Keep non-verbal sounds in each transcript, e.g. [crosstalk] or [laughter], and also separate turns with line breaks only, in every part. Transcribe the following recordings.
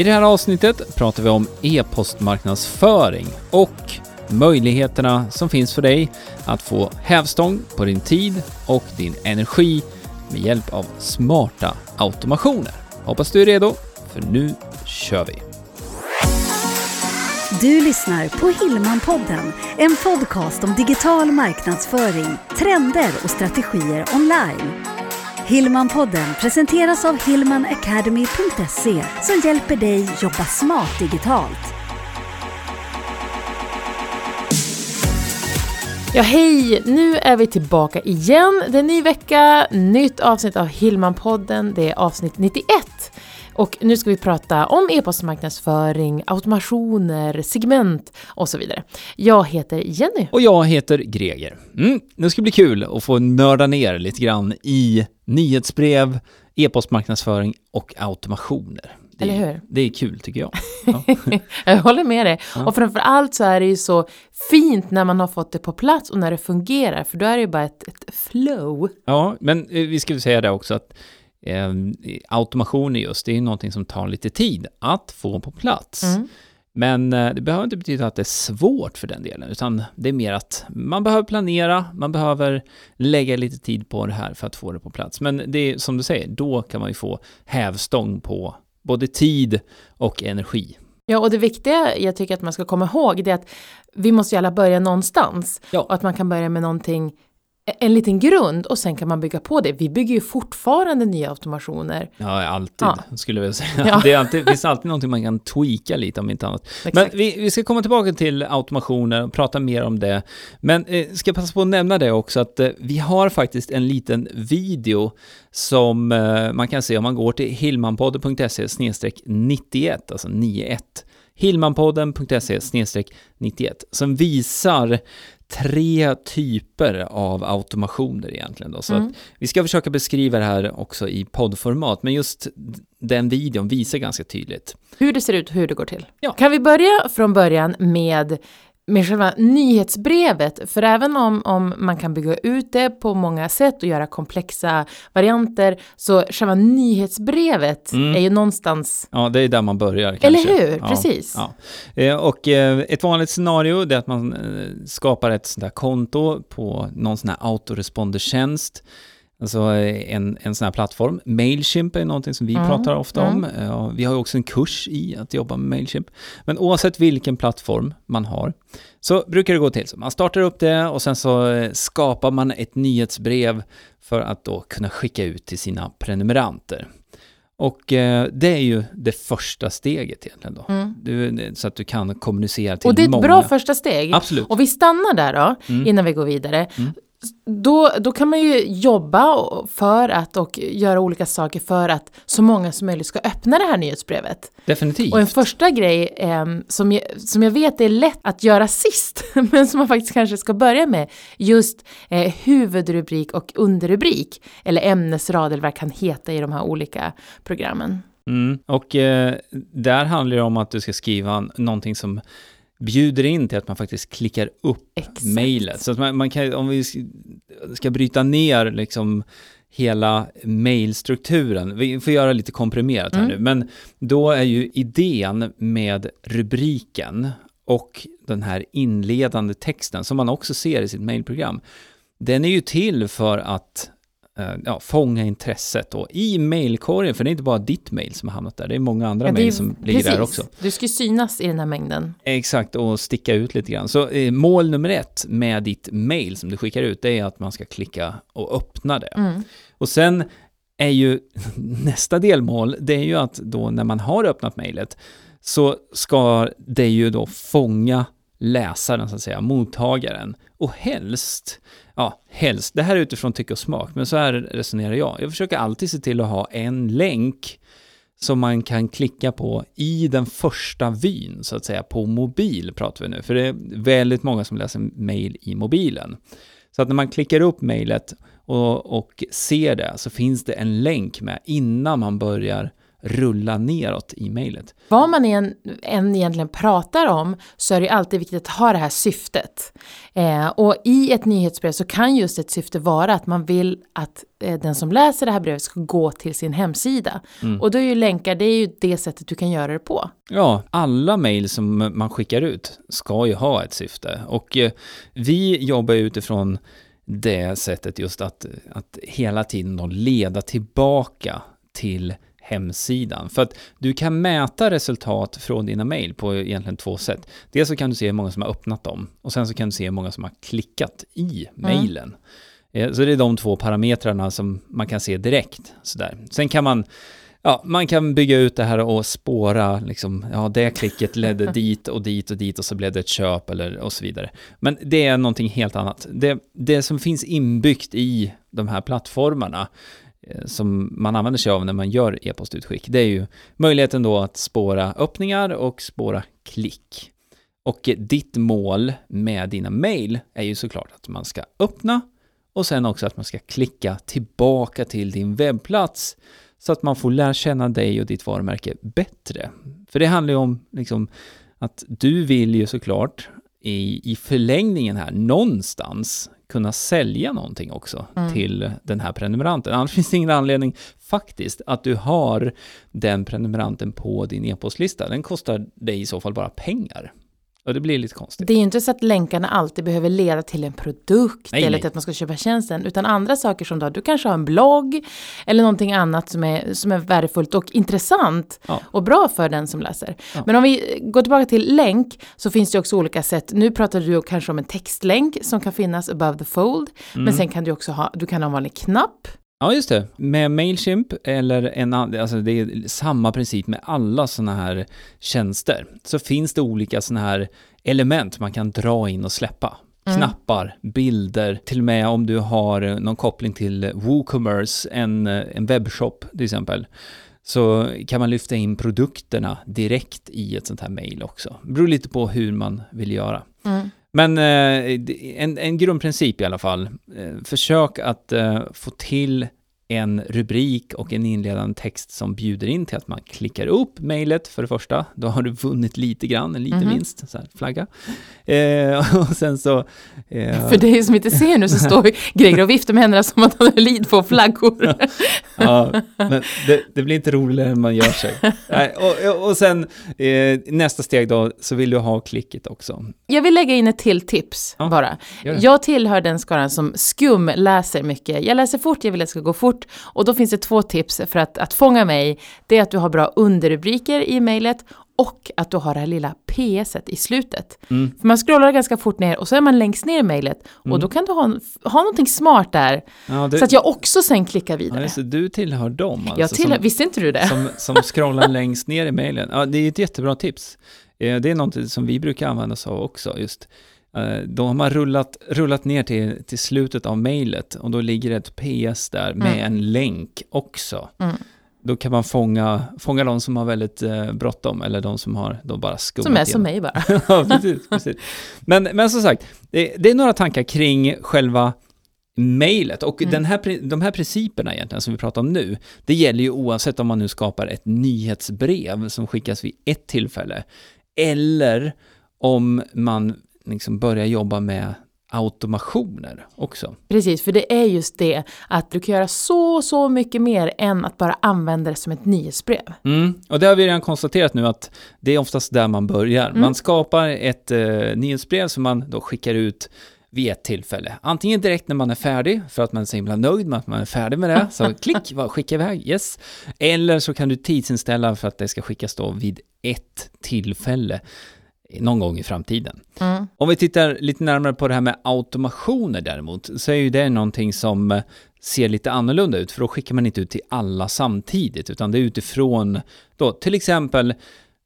I det här avsnittet pratar vi om e-postmarknadsföring och möjligheterna som finns för dig att få hävstång på din tid och din energi med hjälp av smarta automationer. Hoppas du är redo, för nu kör vi!
Du lyssnar på Hillmanpodden, en podcast om digital marknadsföring, trender och strategier online. Hillmanpodden presenteras av hillmanacademy.se som hjälper dig jobba smart digitalt.
Ja, hej! Nu är vi tillbaka igen. Det är en ny vecka, nytt avsnitt av Hillmanpodden. Det är avsnitt 91. Och nu ska vi prata om e-postmarknadsföring, automationer, segment och så vidare. Jag heter Jenny.
Och jag heter Greger. Mm, det ska bli kul att få nörda ner lite grann i nyhetsbrev, e-postmarknadsföring och automationer. Det
Eller hur?
Det är kul tycker jag. Ja. [laughs]
Jag håller med dig.
Ja.
Och framför allt så är det ju så fint när man har fått det på plats och när det fungerar, för då är det ju bara ett, ett flow.
Ja, men eh, vi ska väl säga det också att eh, automation är just, det är ju någonting som tar lite tid att få på plats.
Mm.
Men eh, det behöver inte betyda att det är svårt för den delen, utan det är mer att man behöver planera, man behöver lägga lite tid på det här för att få det på plats. Men det är som du säger, då kan man ju få hävstång på både tid och energi.
Ja, och det viktiga jag tycker att man ska komma ihåg det är att vi måste ju alla börja någonstans.
Ja.
Och att man kan börja med någonting, en liten grund och sen kan man bygga på det. Vi bygger ju fortfarande nya automationer.
Ja, alltid,
Ja.
skulle jag säga.
Ja. [laughs]
Det, är alltid, det finns alltid någonting man kan tweaka lite om inte annat. Men
Exakt.
vi, vi ska komma tillbaka till automationer och prata mer om det. Men eh, ska passa på att nämna det också att eh, vi har faktiskt en liten video som eh, man kan se om man går till hillmanpodden.se 91, alltså 91. Hillmanpodden.se 91 som visar tre typer av automationer egentligen. Då. Så
Mm.
vi ska försöka beskriva det här också i poddformat, men just den videon visar ganska tydligt.
Hur det ser ut och hur det går till.
Ja.
Kan vi börja från början med, med själva nyhetsbrevet? För även om, om man kan bygga ut det på många sätt och göra komplexa varianter, så själva nyhetsbrevet
Mm.
är ju någonstans
Ja, det är där man börjar kanske.
Eller hur?
Ja,
Precis.
Ja. Eh, Och eh, ett vanligt scenario är att man eh, skapar ett sånt där konto på någon sån här autorespondertjänst. Alltså eh, en, en sån här plattform. Mailchimp är någonting som vi
Mm,
pratar ofta om.
mm.
Eh, och Vi har också en kurs i att jobba med Mailchimp. Men oavsett vilken plattform man har så brukar det gå till så. Man startar upp det och sen så eh, skapar man ett nyhetsbrev för att då kunna skicka ut till sina prenumeranter. Och eh, det är ju det första steget egentligen då.
Mm.
Du, så att du kan kommunicera till
Och det är ett
många.
bra första steg.
Absolut.
Och vi stannar där då,
Mm.
innan vi går vidare. Då, då kan man ju jobba för att och göra olika saker för att så många som möjligt ska öppna det här nyhetsbrevet.
Definitivt.
Och en första grej em, som, jag, som jag vet är lätt att göra sist, [laughs] men som man faktiskt kanske ska börja med, just eh, huvudrubrik och underrubrik, eller ämnesrad eller vad det kan heta i de här olika programmen.
Mm. Och eh, där handlar det om att du ska skriva någonting som bjuder in till att man faktiskt klickar upp mejlet. Så att man, man kan, om vi ska bryta ner liksom hela mejlstrukturen, vi får göra lite komprimerat här
Mm.
nu, men då är ju idén med rubriken och den här inledande texten, som man också ser i sitt mejlprogram, den är ju till för att ja, fånga intresset då i mejlkorgen, för det är inte bara ditt mejl som har hamnat där, det är många andra
Ja, är ju-
som ligger där också.
Du ska ju synas i den här mängden.
Exakt, och sticka ut lite grann. Så eh, mål nummer ett med ditt mail som du skickar ut, det är att man ska klicka och öppna det.
Mm.
Och sen är ju [laughs] nästa delmål, det är ju att då när man har öppnat mejlet så ska det ju då fånga läsaren, så att säga, mottagaren. Och helst, ja, helst, det här är utifrån tycke och smak, men så här resonerar jag. Jag försöker alltid se till att ha en länk som man kan klicka på i den första vyn, så att säga, på mobil pratar vi nu, för det är väldigt många som läser mail i mobilen. Så att när man klickar upp mejlet och, och ser det så finns det en länk med innan man börjar rulla neråt i mejlet.
Vad man än, än egentligen pratar om så är det ju alltid viktigt att ha det här syftet. Eh, och i ett nyhetsbrev så kan just ett syfte vara att man vill att eh, den som läser det här brevet ska gå till sin hemsida.
Mm.
Och då är ju länkar, det är ju det sättet du kan göra det på.
Ja, alla mejl som man skickar ut ska ju ha ett syfte. Och eh, vi jobbar utifrån det sättet just att, att hela tiden då leda tillbaka till hemsidan. För att du kan mäta resultat från dina mejl på egentligen två sätt. Dels så kan du se hur många som har öppnat dem och sen så kan du se hur många som har klickat i mejlen. Eh, Så det är de två parametrarna som man kan se direkt. Sådär. Sen kan man, ja, man kan bygga ut det här och spåra, liksom, ja, det klicket ledde [laughs] dit och dit och dit och så blev det ett köp eller och så vidare. Men det är någonting helt annat. Det, det som finns inbyggt i de här plattformarna Eh, som man använder sig av när man gör e-postutskick, det är ju möjligheten då att spåra öppningar och spåra klick. Och ditt mål med dina mail är ju såklart att man ska öppna och sen också att man ska klicka tillbaka till din webbplats så att man får lära känna dig och ditt varumärke bättre. För det handlar ju om liksom, att du vill ju såklart i, i förlängningen här någonstans kunna sälja någonting också
Mm.
till den här prenumeranten. Annars [laughs] finns det ingen anledning faktiskt att du har den prenumeranten på din e-postlista. Den kostar dig i så fall bara pengar. Och det blir lite konstigt.
Det är ju inte så att länkarna alltid behöver leda till en produkt
Nej,
eller
nej.
till att man ska köpa tjänsten, utan andra saker som då, du kanske har en blogg eller någonting annat som är, som är värdefullt och intressant
Ja.
och bra för den som läser.
Ja.
Men om vi går tillbaka till länk så finns det också olika sätt. Nu pratar du kanske om en textlänk som kan finnas above the fold,
Mm.
men sen kan du också ha, du kan ha en vanlig knapp.
Ja, just det. Med Mailchimp eller en annan, alltså det är samma princip med alla sådana här tjänster. Så finns det olika sådana här element man kan dra in och släppa.
Mm.
Knappar, bilder, till och med om du har någon koppling till WooCommerce, en, en webbshop till exempel, så kan man lyfta in produkterna direkt i ett sånt här mail också. Det beror lite på hur man vill göra.
Mm.
Men eh, en, en grundprincip i alla fall. Eh, försök att eh, få till en rubrik och en inledande text som bjuder in till att man klickar upp mejlet för det första. Då har du vunnit lite grann, en liten
Mhm.
vinst, så här, flagga. Eh, [laughs] och sen så... eh,
För dig som inte ser nu så står ju [laughs] Greger och viftar med händerna som att han har lid på flaggor.
ja, men det, det blir inte roligare än man gör sig. [laughs] Nej, och, och- sen eh, nästa steg då, så vill du ha klicket också.
Jag vill lägga in ett till tips
Ja,
bara. Jag tillhör den skaran som skum läser mycket. Jag läser fort, jag vill att det ska gå fort. Och då finns det två tips för att, att fånga mig. Det är att du har bra underrubriker i mejlet och att du har det här lilla PSet i slutet.
Mm.
För man scrollar ganska fort ner och så är man längst ner i mejlet och då kan du ha, ha någonting smart där
Ja, du,
så att jag också sen klickar
ja,
vidare.
det, du tillhör dem alltså,
jag tillhör,
som-
visste inte du det?
som, som scrollar [laughs] längst ner i mejlen. Ja, det är ett jättebra tips. Eh, Det är något som vi brukar använda oss av också. Just. Eh, Då har man rullat, rullat ner till, till slutet av mejlet och då ligger ett PS där med
Mm.
en länk också.
Mm.
Då kan man fånga, fånga de som har väldigt eh, bråttom eller de som har då bara skummat
Som är som mig bara. [laughs]
ja, precis, precis. Men, men som sagt, det, det är några tankar kring själva mejlet och
Mm.
den här, de här principerna egentligen som vi pratar om nu, det gäller ju oavsett om man nu skapar ett nyhetsbrev som skickas vid ett tillfälle eller om man liksom börjar jobba med automationer också.
Precis, för det är just det att du kan göra så, så mycket mer än att bara använda det som ett nyhetsbrev.
Mm. Och det har vi redan konstaterat nu att det är oftast där man börjar.
Mm.
Man skapar ett eh, nyhetsbrev som man då skickar ut vid ett tillfälle. Antingen direkt när man är färdig, för att man är så himla nöjd med att man är färdig med det, så [laughs] klick, skicka iväg, yes. Eller så kan du tidsinställa för att det ska skickas då vid ett tillfälle någon gång i framtiden.
Mm.
Om vi tittar lite närmare på det här med automationer däremot, så är ju det någonting som eh, ser lite annorlunda ut, för då skickar man inte ut till alla samtidigt, utan det är utifrån då till exempel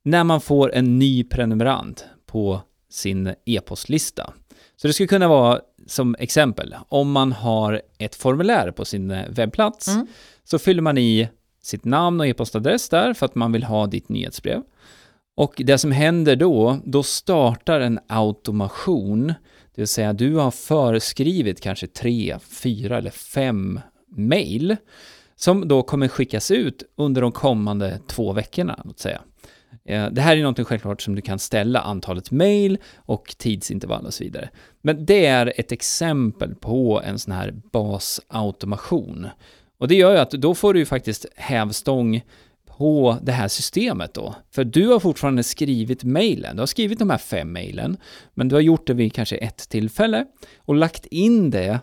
när man får en ny prenumerant på sin e-postlista. Så det skulle kunna vara som exempel, om man har ett formulär på sin eh, webbplats,
Mm.
så fyller man i sitt namn och e-postadress där för att man vill ha ditt nyhetsbrev. Och det som händer då, då startar en automation, det vill säga du har föreskrivit kanske tre, fyra eller fem mail som då kommer skickas ut under de kommande två veckorna, låt säga. Eh, det här är något självklart som du kan ställa antalet mail och tidsintervall och så vidare. Men det är ett exempel på en sån här basautomation. Och det gör ju att då får du ju faktiskt hävstång på det här systemet då. För du har fortfarande skrivit mejlen. Du har skrivit de här fem mejlen, men du har gjort det vid kanske ett tillfälle och lagt in det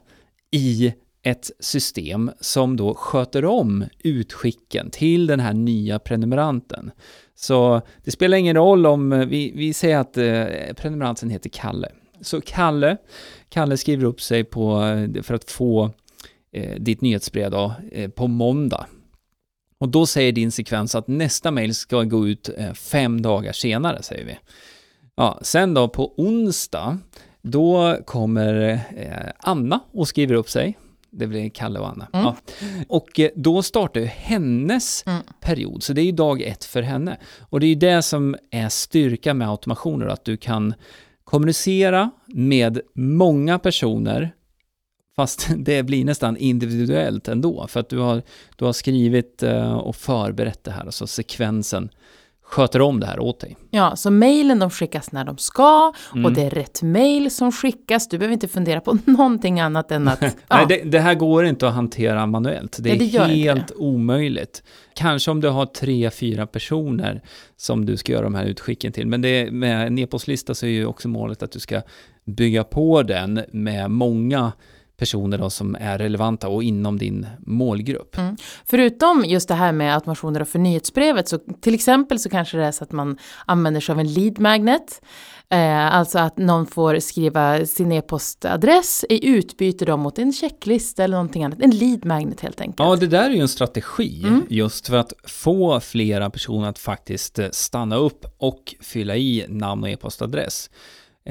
i ett system som då sköter om utskicken till den här nya prenumeranten. Så det spelar ingen roll om eh, vi, vi säger att eh, prenumeranten heter Kalle. Så Kalle, Kalle skriver upp sig på, eh, för att få eh, ditt nyhetsbrev då, eh, på måndag. Och då säger din sekvens att nästa mail ska gå ut eh, fem dagar senare, säger vi. Ja, sen då på onsdag, då kommer eh, Anna och skriver upp sig. Det blir Kalle och Anna. Mm. Ja. Och eh, då startar ju hennes mm. period, så det är ju dag ett för henne. Och det är ju det som är styrka med automationer, att du kan kommunicera med många personer Fast [laughs] det blir nästan individuellt ändå, för att du har, du har skrivit eh, och förberett det här, alltså sekvensen sköter om det här åt dig.
Ja, så mejlen de skickas när de ska mm. och det är rätt mejl som skickas. Du behöver inte fundera på [laughs] någonting annat än att... [laughs] ja.
Nej, det, det, här går inte att hantera manuellt. Det är Nej, det helt omöjligt. Kanske om du har tre, fyra personer som du ska göra de här utskicken till. Men det, med en e-postlista så är ju också målet att du ska bygga på den med många personer då som är relevanta och inom din målgrupp. Mm.
Förutom just det här med automationer för nyhetsbrevet så till exempel så kanske det är så att man använder sig av en lead magnet. Eh, alltså att någon får skriva sin e-postadress i utbyte då mot en checklista eller någonting annat. En lead magnet helt enkelt.
Ja, det där är ju en strategi mm. just för att få flera personer att faktiskt stanna upp och fylla i namn och e-postadress.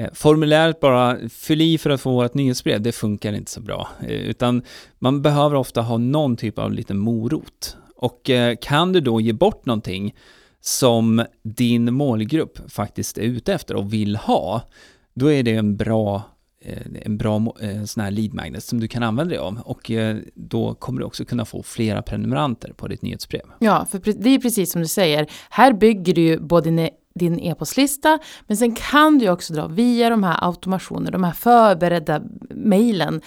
Eh, formuläret bara, fyll i för att få vårt nyhetsbrev, det funkar inte så bra. Eh, utan man behöver ofta ha någon typ av liten morot. Och eh, kan du då ge bort någonting som din målgrupp faktiskt är ute efter och vill ha, då är det en bra en bra sån här lead magnet som du kan använda dig av och då kommer du också kunna få flera prenumeranter på ditt nyhetsbrev.
Ja, för det är precis som du säger, här bygger du ju både din e-postlista. Men sen kan du också dra via de här automationerna, de här förberedda mejlen,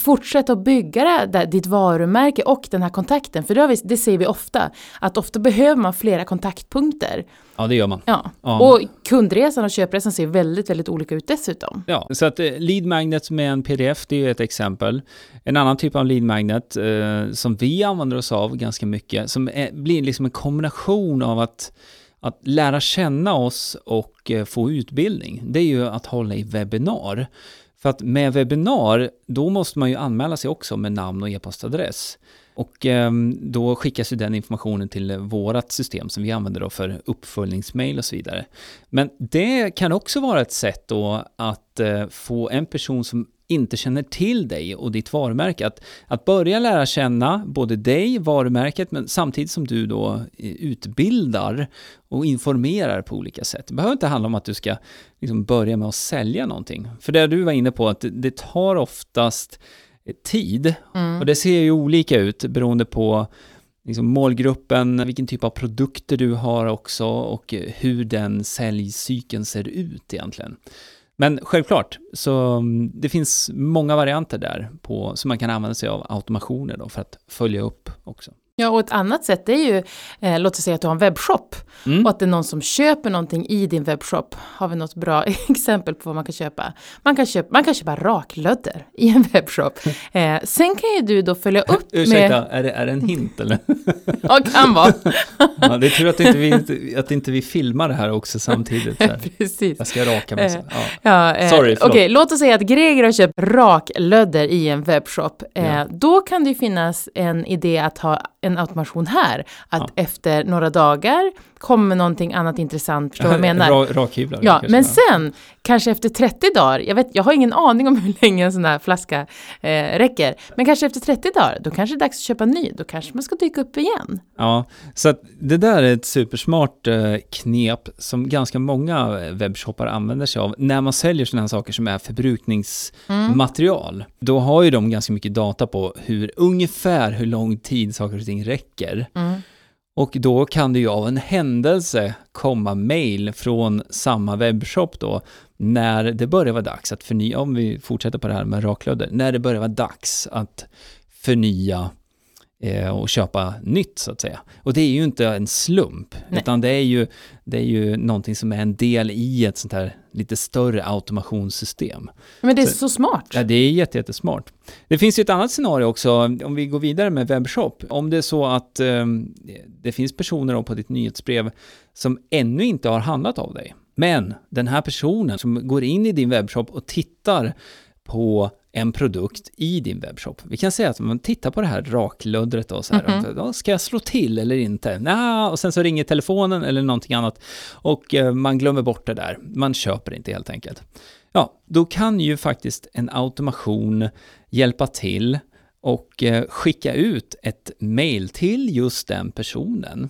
fortsätta att bygga det, där, ditt varumärke och den här kontakten. För det, vi, det ser vi ofta, att ofta behöver man flera kontaktpunkter.
Ja, det gör man.
Ja. ja. Och kundresan och köpresan ser väldigt, väldigt olika ut dessutom.
Ja, så att eh, lead magnet med en pdf, det är ett exempel. En annan typ av lead magnet eh, som vi använder oss av ganska mycket, som är, blir liksom en kombination av att att lära känna oss och eh, få utbildning, det är ju att hålla i webbinar. För att med webbinar, då måste man ju anmäla sig också med namn och e-postadress. Och ehm, då skickas ju den informationen till vårat system som vi använder då för uppföljningsmail och så vidare. Men det kan också vara ett sätt då att eh, få en person som inte känner till dig och ditt varumärke. Att, att börja lära känna både dig, varumärket, men samtidigt som du då eh, utbildar och informerar på olika sätt. Det behöver inte handla om att du ska liksom börja med att sälja någonting. För det du var inne på, att det tar oftast tid. Mm. Och det ser ju olika ut beroende på liksom målgruppen, vilken typ av produkter du har också och hur den säljcykeln ser ut egentligen. Men självklart, så mm, det finns många varianter där på, som man kan använda sig av automationer då för att följa upp också.
Ja, och ett annat sätt är ju, eh, låt oss säga att du har en webbshop mm. och att det är någon som köper någonting i din webbshop. Har vi något bra [laughs] exempel på vad man kan köpa? Man kan köpa, man kan köpa raklödder i en webbshop. [laughs] Eh, sen kan ju du då följa upp [laughs]
med... Ursäkta, är det, är det en hint eller?
ja, kan vara.
ja, det är tur att inte vi, att inte vi filmar det här också samtidigt. Här.
Precis.
Jag ska raka mig. Så. Ja.
Ja, eh, Sorry, Okej, okay, låt oss säga att Greger har köpt raklödder i en webbshop. Eh, ja. Då kan det ju finnas en idé att ha en automation här. Att ja. efter några dagar kommer någonting annat intressant, förstår du vad jag menar?
Ra, rakhyvlar.
Ja, men sen, kanske efter 30 dagar, jag, vet, jag har ingen aning om [laughs] hur länge en sån här flaska eh, räcker, men kanske efter 30 dagar, då kanske det är dags att köpa en ny, då kanske man ska dyka upp igen.
Ja, så att det där är ett supersmart eh, knep som ganska många webbshoppar använder sig av när man säljer sådana här saker som är förbrukningsmaterial. Då har ju de ganska mycket data på hur ungefär hur lång tid saker och ting räcker.
Mm.
Och då kan det ju av en händelse komma mail från samma webbshop då, när det börjar vara dags att förnya, om vi fortsätter på det här med raklödder, när det börjar vara dags att förnya och köpa nytt så att säga. Och det är ju inte en slump,
Nej.
utan det är, ju, det är ju någonting som är en del i ett sånt här lite större automationssystem.
Men det är
Så-
så, smart.
Ja, det är jätte, jättesmart. Det finns ju ett annat scenario också, om vi går vidare med webbshop. Om det är så att eh, det finns personer på ditt nyhetsbrev som ännu inte har handlat av dig. Men den här personen som går in i din webbshop och tittar på en produkt i din webbshop. Vi kan säga att man tittar på det här raklöddret och så här, och, då, ska jag slå till eller inte? Nja, och sen så ringer telefonen eller någonting annat och eh, man glömmer bort det där. Man köper inte helt enkelt. Ja, då kan ju faktiskt en automation hjälpa till och eh, skicka ut ett mail till just den personen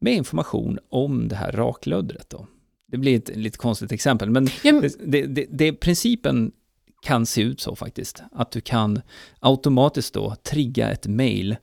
med information om det här raklöddret då. Det blir ett lite konstigt exempel, men
Ja, men-
det, det, det, det, principen kan se ut så faktiskt, att du kan automatiskt då trigga ett mail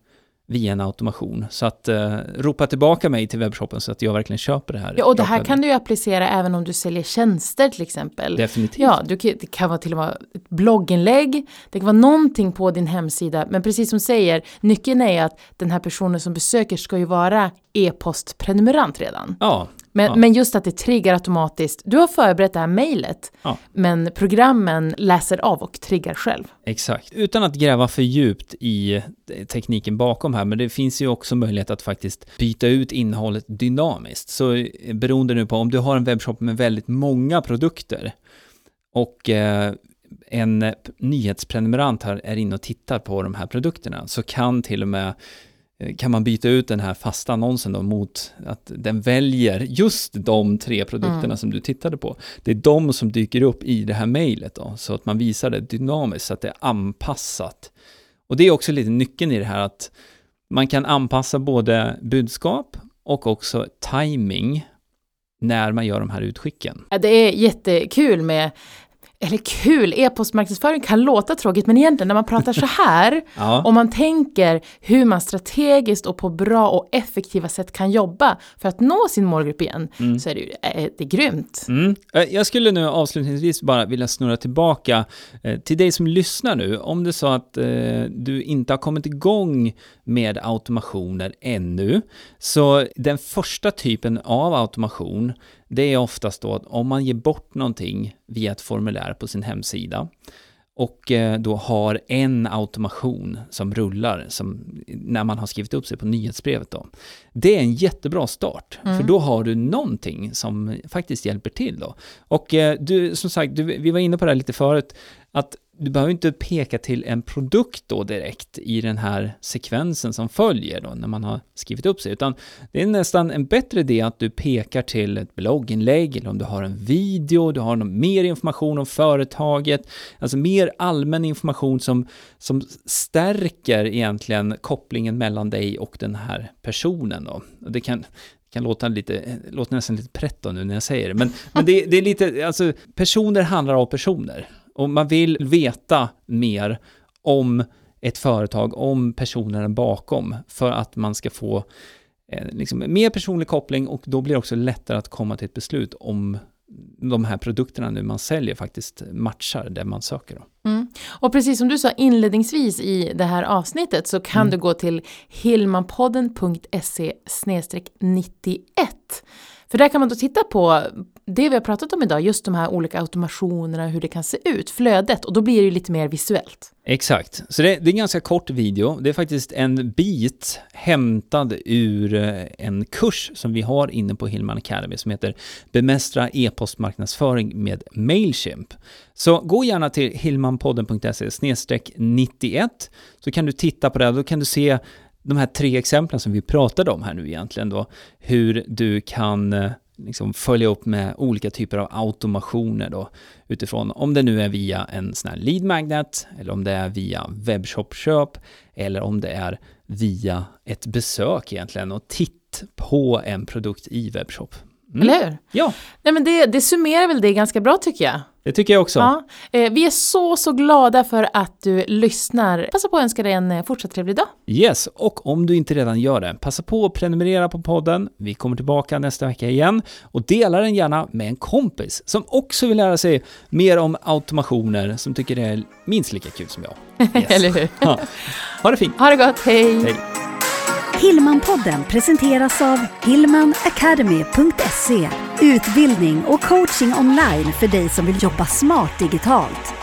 via en automation. Så att eh, ropa tillbaka mig till webbshoppen så att jag verkligen köper det här.
Ja, och det här kan du ju applicera även om du säljer tjänster till exempel.
Definitivt.
Ja, du det kan vara till och med ett blogginlägg, det kan vara någonting på din hemsida, men precis som säger, nyckeln är att den här personen som besöker ska ju vara e-postprenumerant redan.
Ja,
Men,
Ja.
men just att det triggar automatiskt. Du har förberett det här mejlet,
Ja.
men programmen läser av och triggar själv.
Exakt. Utan att gräva för djupt i tekniken bakom här, men det finns ju också möjlighet att faktiskt byta ut innehållet dynamiskt. Så eh, beroende nu på om du har en webbshop med väldigt många produkter och eh, en nyhetsprenumerant här är inne och tittar på de här produkterna så kan till och med kan man byta ut den här fasta annonsen då mot att den väljer just de tre produkterna
Mm.
som du tittade på. Det är de som dyker upp i det här mejlet då, så att man visar det dynamiskt, så att det är anpassat. Och det är också lite nyckeln i det här att man kan anpassa både budskap och också timing när man gör de här utskicken.
Ja, Det är jättekul med eller kul, e-postmarknadsföring kan låta tråkigt, men egentligen när man pratar så här, [laughs]
Ja,
om man tänker hur man strategiskt och på bra och effektiva sätt kan jobba för att nå sin målgrupp igen,
Mm.
så är det ju eh, det är grymt.
Mm. Eh, Jag skulle nu avslutningsvis bara vilja snurra tillbaka eh, till dig som lyssnar nu. Om det är så att eh, du inte har kommit igång med automationer ännu, så den första typen av automation, det är oftast då att om man ger bort någonting via ett formulär på sin hemsida, och eh, då har en automation som rullar som, när man har skrivit upp sig på nyhetsbrevet då. Det är en jättebra start, för då har du någonting som faktiskt hjälper till då. Och eh, du, som sagt, du, vi var inne på det här lite förut, att du behöver inte peka till en produkt då direkt i den här sekvensen som följer då när man har skrivit upp sig, utan det är nästan en bättre idé att du pekar till ett blogginlägg eller om du har en video, du har någon mer information om företaget, alltså mer allmän information som, som stärker egentligen kopplingen mellan dig och den här personen då. Och det kan kan låta, lite, låter nästan lite pretto nu när jag säger det, men, men det, det är lite, alltså personer handlar av personer. Och man vill veta mer om ett företag, om personerna bakom, för att man ska få eh, liksom, mer personlig koppling och då blir det också lättare att komma till ett beslut om de här produkterna nu man säljer faktiskt matchar det man söker. Då.
Mm. Och precis som du sa inledningsvis i det här avsnittet så kan
Mm.
du gå till hilmanpodden.se 91. För där kan man då titta på det vi har pratat om idag, just de här olika automationerna, hur det kan se ut, flödet, och då blir det ju lite mer visuellt.
Exakt, så det, det är en ganska kort video. Det är faktiskt en bit hämtad ur eh, en kurs som vi har inne på Hillman Academy som heter Bemästra e-postmarknadsföring med Mailchimp. Så gå gärna till hillmanpodden.se 91 så kan du titta på det. Då kan du se de här tre exemplen som vi pratade om här nu egentligen då, hur du kan eh, liksom följa upp med olika typer av automationer då utifrån om det nu är via en sån här lead magnet eller om det är via webbshopköp eller om det är via ett besök egentligen och titt på en produkt i webbshop.
Mm. Eller hur?
Ja.
Nej, men det, det summerar väl det ganska bra tycker jag.
Det tycker jag också.
Ja. Eh, vi är så, så glada för att du lyssnar. Passa på att önska dig en eh, fortsatt trevlig dag.
Yes, och om du inte redan gör det, passa på att prenumerera på podden. Vi kommer tillbaka nästa vecka igen och dela den gärna med en kompis som också vill lära sig mer om automationer, som tycker det är minst lika kul som jag. [laughs]
Yes. Eller hur?
Ja. Ha det fint.
Ha det gott, hej!
Hej.
Hillmanpodden presenteras av hillmanacademy.se Utbildning och coaching online för dig som vill jobba smart digitalt.